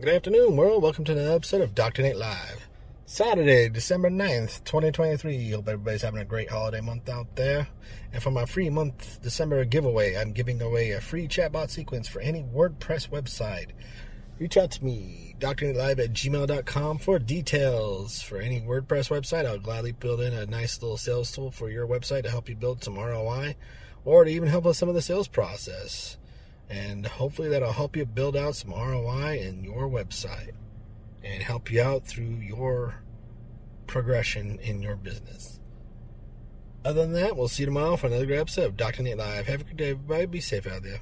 Good afternoon, world. Welcome to another episode of Dr. Nate Live. Saturday, December 9th, 2023. Hope everybody's having a great holiday month out there. And for my free month December giveaway, I'm giving away a free chatbot sequence for any WordPress website. Reach out to me, drnatelive at gmail.com for details. For any WordPress website, I'll gladly build in a nice little sales tool for your website to help you build some ROI or to even help with some of the sales process. And hopefully that'll help you build out some ROI in your website and help you out through your progression in your business. Other than that, we'll see you tomorrow for another great episode of Dr. Nate Live. Have a good day, everybody. Be safe out there.